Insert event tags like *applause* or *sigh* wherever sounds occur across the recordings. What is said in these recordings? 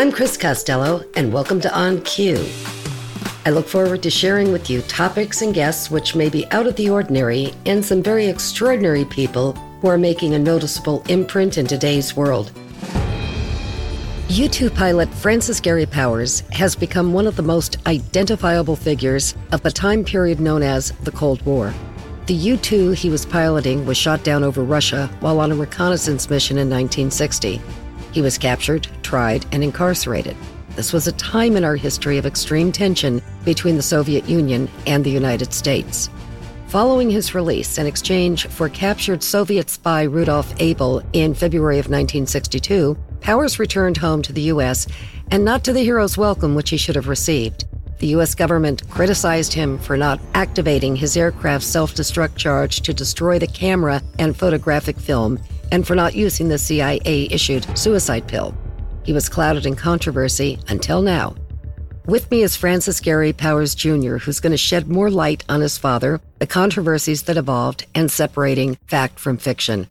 I'm Chris Costello, and welcome to On Cue. I look forward to sharing with you topics and guests which may be out of the ordinary and some very extraordinary people who are making a noticeable imprint in today's world. U 2 pilot Francis Gary Powers has become one of the most identifiable figures of the time period known as the Cold War. The U 2 he was piloting was shot down over Russia while on a reconnaissance mission in 1960. He was captured, tried, and incarcerated. This was a time in our history of extreme tension between the Soviet Union and the United States. Following his release in exchange for captured Soviet spy Rudolf Abel in February of 1962, Powers returned home to the U.S. and not to the hero's welcome which he should have received. The U.S. government criticized him for not activating his aircraft's self destruct charge to destroy the camera and photographic film, and for not using the CIA issued suicide pill. He was clouded in controversy until now. With me is Francis Gary Powers Jr., who's going to shed more light on his father, the controversies that evolved, and separating fact from fiction.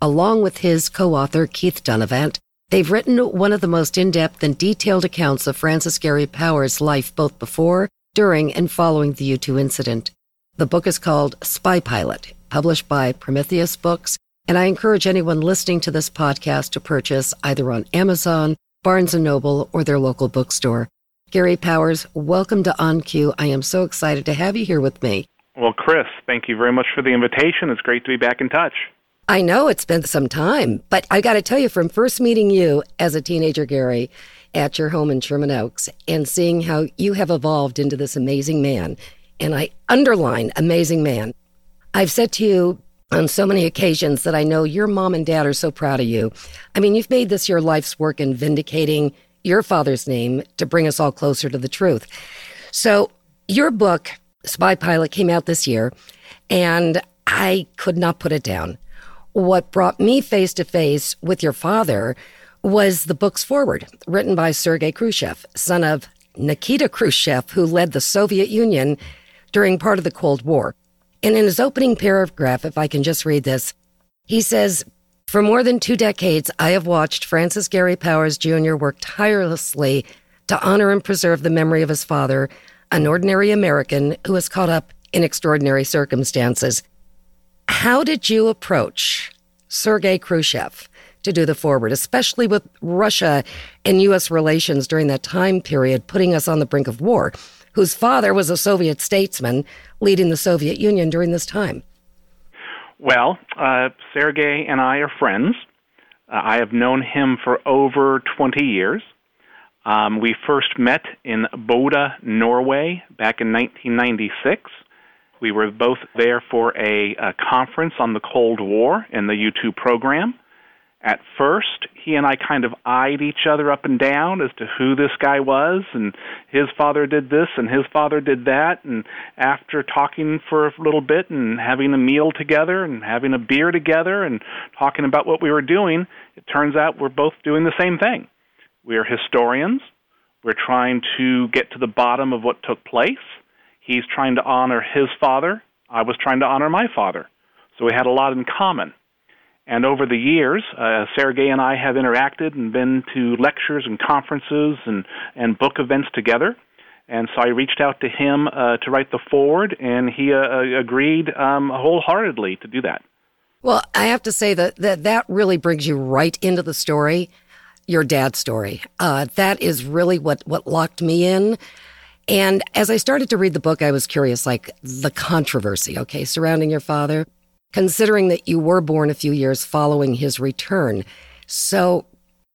Along with his co author, Keith Dunavant, they've written one of the most in depth and detailed accounts of Francis Gary Powers' life both before, during, and following the U 2 incident. The book is called Spy Pilot, published by Prometheus Books and I encourage anyone listening to this podcast to purchase either on Amazon, Barnes & Noble, or their local bookstore. Gary Powers, welcome to On Cue. I am so excited to have you here with me. Well, Chris, thank you very much for the invitation. It's great to be back in touch. I know it's been some time, but I got to tell you, from first meeting you as a teenager, Gary, at your home in Sherman Oaks, and seeing how you have evolved into this amazing man, and I underline amazing man. I've said to you on so many occasions that I know your mom and dad are so proud of you. I mean, you've made this your life's work in vindicating your father's name to bring us all closer to the truth. So, your book, Spy Pilot, came out this year, and I could not put it down. What brought me face to face with your father was the book's foreword, written by Sergei Khrushchev, son of Nikita Khrushchev, who led the Soviet Union during part of the Cold War. And in his opening paragraph, if I can just read this, he says, For more than two decades, I have watched Francis Gary Powers Jr. work tirelessly to honor and preserve the memory of his father, an ordinary American who was caught up in extraordinary circumstances. How did you approach Sergei Khrushchev to do the foreword, especially with Russia and U.S. relations during that time period, putting us on the brink of war? whose father was a Soviet statesman leading the Soviet Union during this time? Well, uh, Sergei and I are friends. Uh, I have known him for over 20 years. Um, we first met in Bodø, Norway, back in 1996. We were both there for a, a conference on the Cold War and the U 2 program. At first he and I kind of eyed each other up and down as to who this guy was and his father did this and his father did that and after talking for a little bit and having a meal together and having a beer together and talking about what we were doing it turns out we're both doing the same thing. We're historians. We're trying to get to the bottom of what took place he's trying to honor his father I was trying to honor my father so we had a lot in common and over the years, uh, Sergei and I have interacted and been to lectures and conferences and, and book events together. And so I reached out to him uh, to write the foreword, and he uh, uh, agreed um, wholeheartedly to do that. Well, I have to say that, that that really brings you right into the story, your dad's story. Uh, that is really what, what locked me in. And as I started to read the book, I was curious, like the controversy, okay, surrounding your father considering that you were born a few years following his return. So,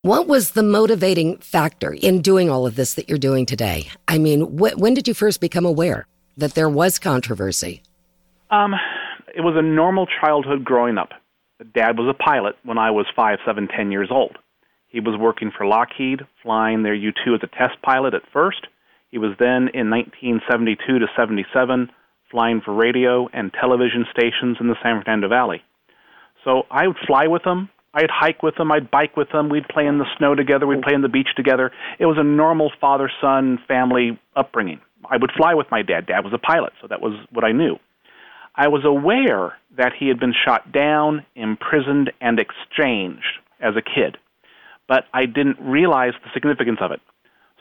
what was the motivating factor in doing all of this that you're doing today? I mean, wh- when did you first become aware that there was controversy? Um, it was a normal childhood growing up. Dad was a pilot when I was five, seven, ten years old. He was working for Lockheed, flying their U 2 as a test pilot at first. He was then in 1972 to 77 flying for radio and television stations in the San Fernando Valley. So I would fly with him. I'd hike with him. I'd bike with him. We'd play in the snow together. We'd play on the beach together. It was a normal father son family upbringing. I would fly with my dad. Dad was a pilot, so that was what I knew. I was aware that he had been shot down, imprisoned, and exchanged as a kid. but I didn't realize the significance of it.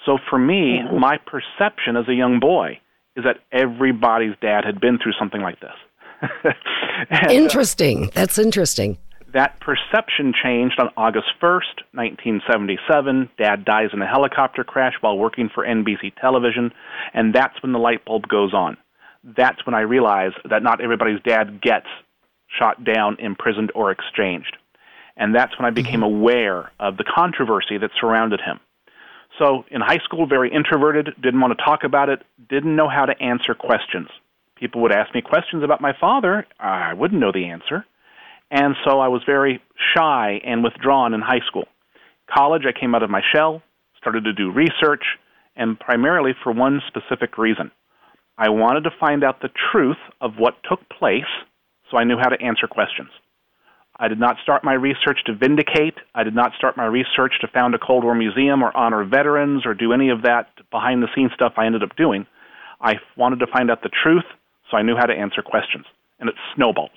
So for me, mm-hmm. my perception as a young boy is that everybody's dad had been through something like this. *laughs* and, uh, interesting. Uh, That's interesting. That perception changed on August 1st, 1977. Dad dies in a helicopter crash while working for NBC television, and that's when the light bulb goes on. That's when I realize that not everybody's dad gets shot down, imprisoned, or exchanged. And that's when I became mm-hmm. aware of the controversy that surrounded him. So in high school, very introverted, didn't want to talk about it, didn't know how to answer questions. People would ask me questions about my father. I wouldn't know the answer. And so I was very shy and withdrawn in high school. College, I came out of my shell, started to do research, and primarily for one specific reason. I wanted to find out the truth of what took place so I knew how to answer questions. I did not start my research to vindicate. I did not start my research to found a Cold War museum or honor veterans or do any of that behind the scenes stuff I ended up doing. I wanted to find out the truth, so I knew how to answer questions. And it snowballed.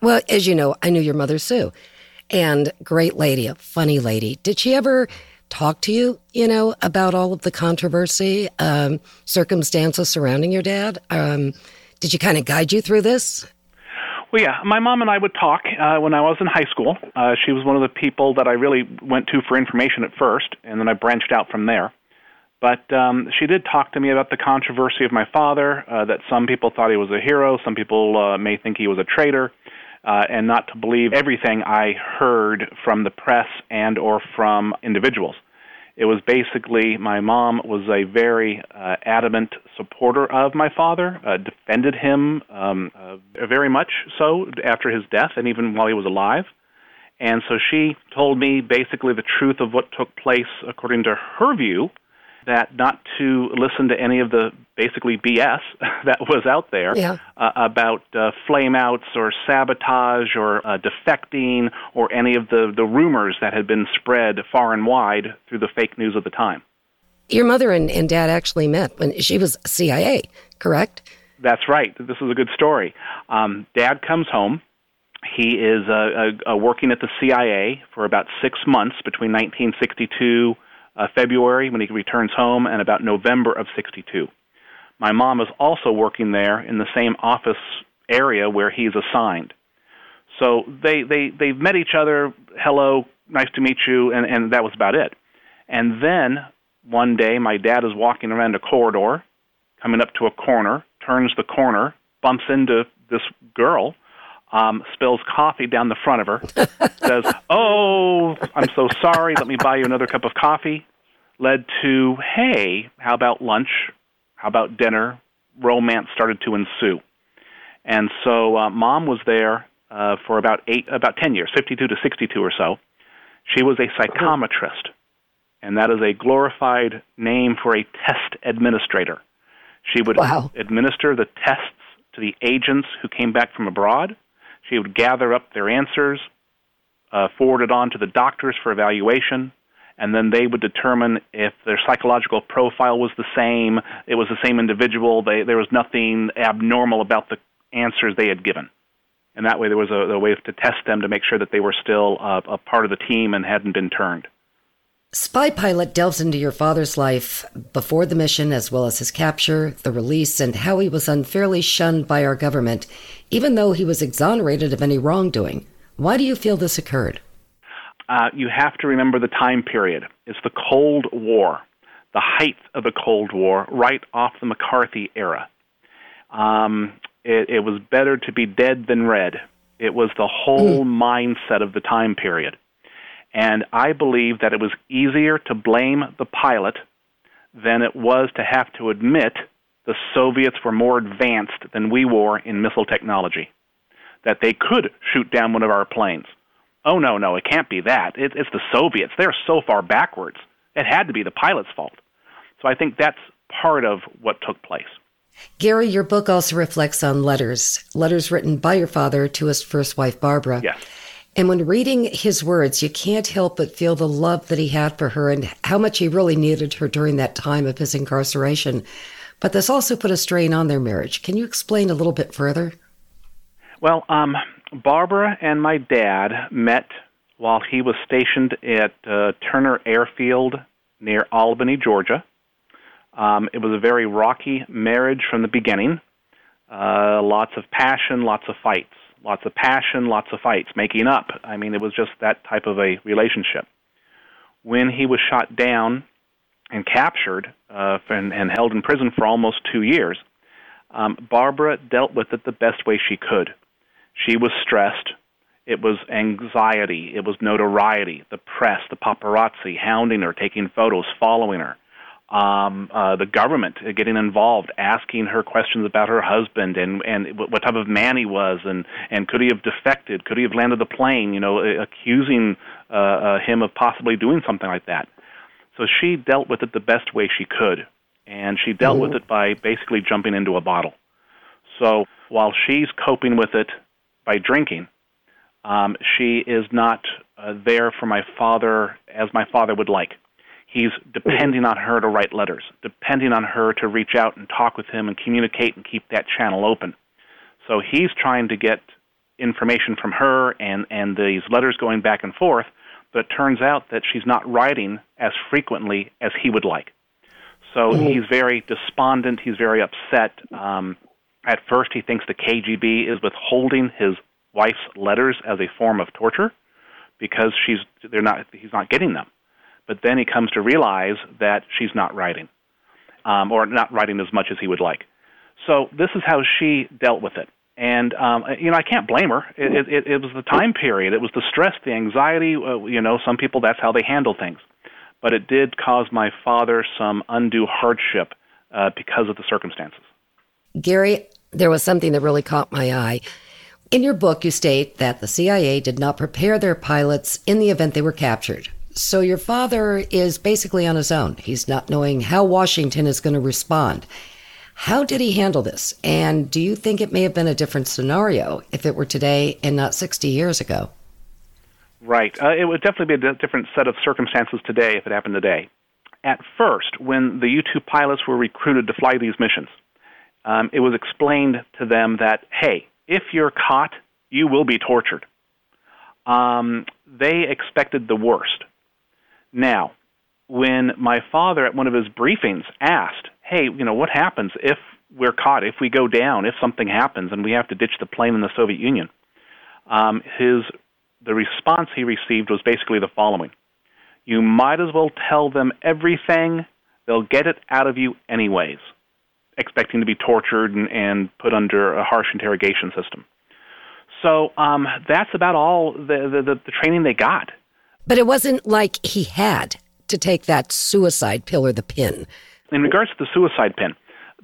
Well, as you know, I knew your mother, Sue, and great lady, a funny lady. Did she ever talk to you, you know, about all of the controversy, um, circumstances surrounding your dad? Um, did she kind of guide you through this? Well, yeah, my mom and I would talk uh, when I was in high school. Uh, she was one of the people that I really went to for information at first, and then I branched out from there. But um, she did talk to me about the controversy of my father, uh, that some people thought he was a hero, some people uh, may think he was a traitor, uh, and not to believe everything I heard from the press and or from individuals. It was basically my mom was a very uh, adamant supporter of my father, uh, defended him um, uh, very much so after his death and even while he was alive. And so she told me basically the truth of what took place according to her view that not to listen to any of the basically BS *laughs* that was out there yeah. uh, about uh, flameouts or sabotage or uh, defecting or any of the, the rumors that had been spread far and wide through the fake news of the time. Your mother and, and dad actually met when she was CIA, correct? That's right. This is a good story. Um, dad comes home. He is uh, uh, working at the CIA for about six months between 1962 uh, February when he returns home and about November of 62. My mom is also working there in the same office area where he's assigned. So they they they've met each other. Hello, nice to meet you, and and that was about it. And then one day, my dad is walking around a corridor, coming up to a corner, turns the corner, bumps into this girl, um, spills coffee down the front of her, *laughs* says, "Oh, I'm so sorry. Let me buy you another cup of coffee." Led to, "Hey, how about lunch? How about dinner?" Romance started to ensue, and so uh, mom was there uh, for about eight, about ten years, 52 to 62 or so. She was a psychometrist, and that is a glorified name for a test administrator. She would wow. administer the tests to the agents who came back from abroad. She would gather up their answers, uh, forward it on to the doctors for evaluation, and then they would determine if their psychological profile was the same, it was the same individual, they, there was nothing abnormal about the answers they had given. And that way, there was a, a way to test them to make sure that they were still uh, a part of the team and hadn't been turned. Spy Pilot delves into your father's life before the mission, as well as his capture, the release, and how he was unfairly shunned by our government, even though he was exonerated of any wrongdoing. Why do you feel this occurred? Uh, you have to remember the time period. It's the Cold War, the height of the Cold War, right off the McCarthy era. Um, it, it was better to be dead than red. It was the whole mm. mindset of the time period. And I believe that it was easier to blame the pilot than it was to have to admit the Soviets were more advanced than we were in missile technology, that they could shoot down one of our planes. Oh, no, no, it can't be that. It, it's the Soviets. They're so far backwards. It had to be the pilot's fault. So I think that's part of what took place. Gary, your book also reflects on letters, letters written by your father to his first wife, Barbara. Yes. And when reading his words, you can't help but feel the love that he had for her and how much he really needed her during that time of his incarceration. But this also put a strain on their marriage. Can you explain a little bit further? Well, um, Barbara and my dad met while he was stationed at uh, Turner Airfield near Albany, Georgia. Um, it was a very rocky marriage from the beginning. Uh, lots of passion, lots of fights. Lots of passion, lots of fights, making up. I mean, it was just that type of a relationship. When he was shot down and captured uh, and, and held in prison for almost two years, um, Barbara dealt with it the best way she could. She was stressed. It was anxiety. It was notoriety. The press, the paparazzi hounding her, taking photos, following her um, uh, the government getting involved, asking her questions about her husband and and what type of man he was, and and could he have defected? Could he have landed the plane? You know, accusing uh, uh, him of possibly doing something like that. So she dealt with it the best way she could, and she dealt mm-hmm. with it by basically jumping into a bottle. So while she's coping with it by drinking, um, she is not uh, there for my father as my father would like. He's depending on her to write letters, depending on her to reach out and talk with him and communicate and keep that channel open. So he's trying to get information from her and, and these letters going back and forth, but it turns out that she's not writing as frequently as he would like. So mm-hmm. he's very despondent, he's very upset. Um, at first, he thinks the KGB is withholding his wife's letters as a form of torture because she's they're not he's not getting them but then he comes to realize that she's not writing, um, or not writing as much as he would like. So this is how she dealt with it. And um, you know, I can't blame her. It, it, it was the time period. It was the stress, the anxiety. Uh, you know, some people that's how they handle things. But it did cause my father some undue hardship uh, because of the circumstances. Gary, there was something that really caught my eye. In your book, you state that the CIA did not prepare their pilots in the event they were captured. So your father is basically on his own. He's not knowing how Washington is going to respond. How did he handle this? And do you think it may have been a different scenario if it were today and not 60 years ago? Right. Uh, it would definitely be a different set of circumstances today if it happened today. At first, when the U 2 pilots were recruited to fly these missions, um, it was explained to them that, hey, if you're caught, you will be tortured. Um, they expected the worst. Now, when my father at one of his briefings asked, "Hey, you know, what happens if we're caught, if we go down, if something happens and we have to ditch the plane in the Soviet Union?" Um, his the response he received was basically the following: "You might as well tell them everything; they'll get it out of you anyways." Expecting to be tortured and, and put under a harsh interrogation system. So um, that's about all the, the, the training they got. But it wasn't like he had to take that suicide pill or the pin. In regards to the suicide pin,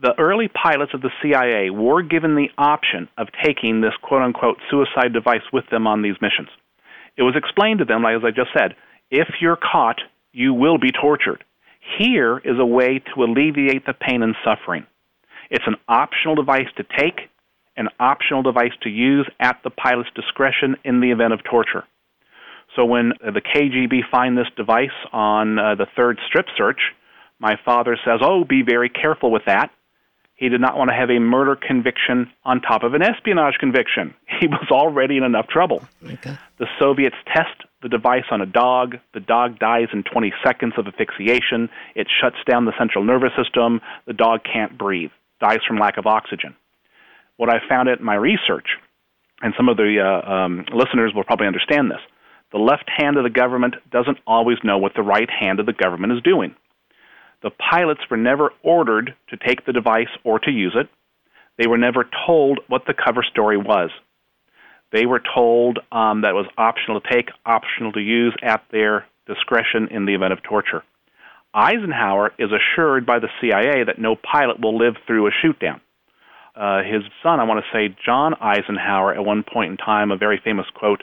the early pilots of the CIA were given the option of taking this quote unquote suicide device with them on these missions. It was explained to them, as I just said, if you're caught, you will be tortured. Here is a way to alleviate the pain and suffering. It's an optional device to take, an optional device to use at the pilot's discretion in the event of torture. So when the KGB find this device on uh, the third strip search, my father says, "Oh, be very careful with that." He did not want to have a murder conviction on top of an espionage conviction. *laughs* He was already in enough trouble. Okay. The Soviets test the device on a dog. The dog dies in 20 seconds of asphyxiation. It shuts down the central nervous system. The dog can't breathe, dies from lack of oxygen. What I found in my research, and some of the uh, um, listeners will probably understand this, the left hand of the government doesn't always know what the right hand of the government is doing. The pilots were never ordered to take the device or to use it. They were never told what the cover story was. They were told um, that it was optional to take, optional to use at their discretion in the event of torture. Eisenhower is assured by the CIA that no pilot will live through a shootdown. Uh, his son, I want to say John Eisenhower, at one point in time, a very famous quote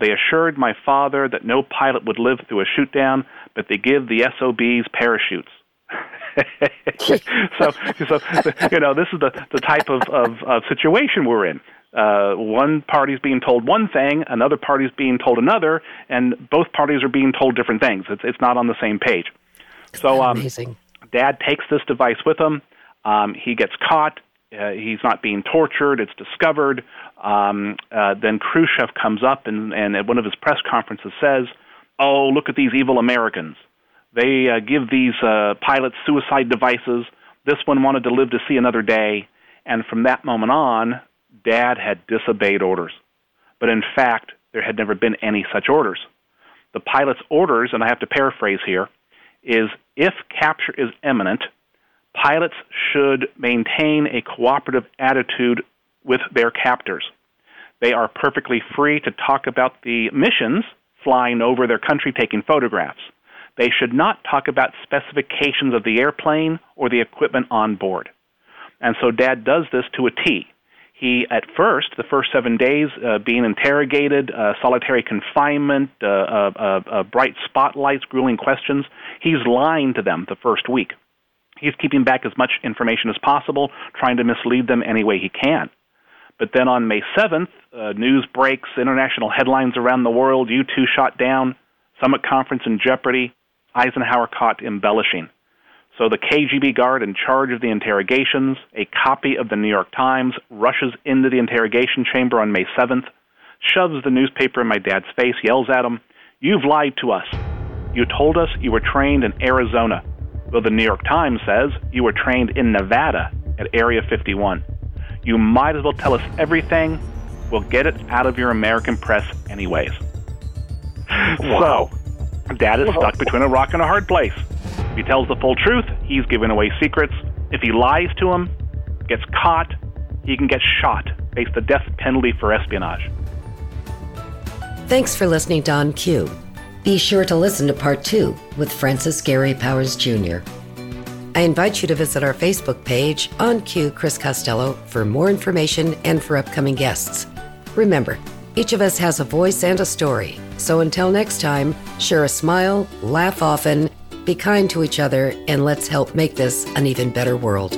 they assured my father that no pilot would live through a shootdown, but they give the SOBs parachutes. *laughs* so, so you know, this is the the type of, of, of situation we're in. Uh, one party's being told one thing, another party's being told another, and both parties are being told different things. It's it's not on the same page. So, um, amazing. Dad takes this device with him. Um, he gets caught. Uh, he's not being tortured. It's discovered. Um, uh, then Khrushchev comes up and, and at one of his press conferences says, "Oh, look at these evil Americans. They uh, give these uh, pilots suicide devices. This one wanted to live to see another day." And from that moment on, Dad had disobeyed orders. But in fact, there had never been any such orders. The pilot's orders, and I have to paraphrase here, is if capture is imminent, pilots should maintain a cooperative attitude with their captors. They are perfectly free to talk about the missions, flying over their country taking photographs. They should not talk about specifications of the airplane or the equipment on board. And so Dad does this to a T. He, at first, the first seven days, uh, being interrogated, uh, solitary confinement, uh, uh, uh, uh, bright spotlights, grueling questions, he's lying to them the first week. He's keeping back as much information as possible, trying to mislead them any way he can. But then on May 7th, uh, news breaks, international headlines around the world, U 2 shot down, summit conference in jeopardy, Eisenhower caught embellishing. So the KGB guard in charge of the interrogations, a copy of the New York Times, rushes into the interrogation chamber on May 7th, shoves the newspaper in my dad's face, yells at him, You've lied to us. You told us you were trained in Arizona. Well, the New York Times says you were trained in Nevada at Area 51. You might as well tell us everything. We'll get it out of your American press anyways. Wow. So, Dad is stuck between a rock and a hard place. If he tells the full truth, he's giving away secrets. If he lies to him, gets caught, he can get shot, face the death penalty for espionage. Thanks for listening Don On Cue. Be sure to listen to part two with Francis Gary Powers Jr. I invite you to visit our Facebook page on Cue Chris Costello for more information and for upcoming guests. Remember, each of us has a voice and a story. So until next time, share a smile, laugh often, be kind to each other, and let's help make this an even better world.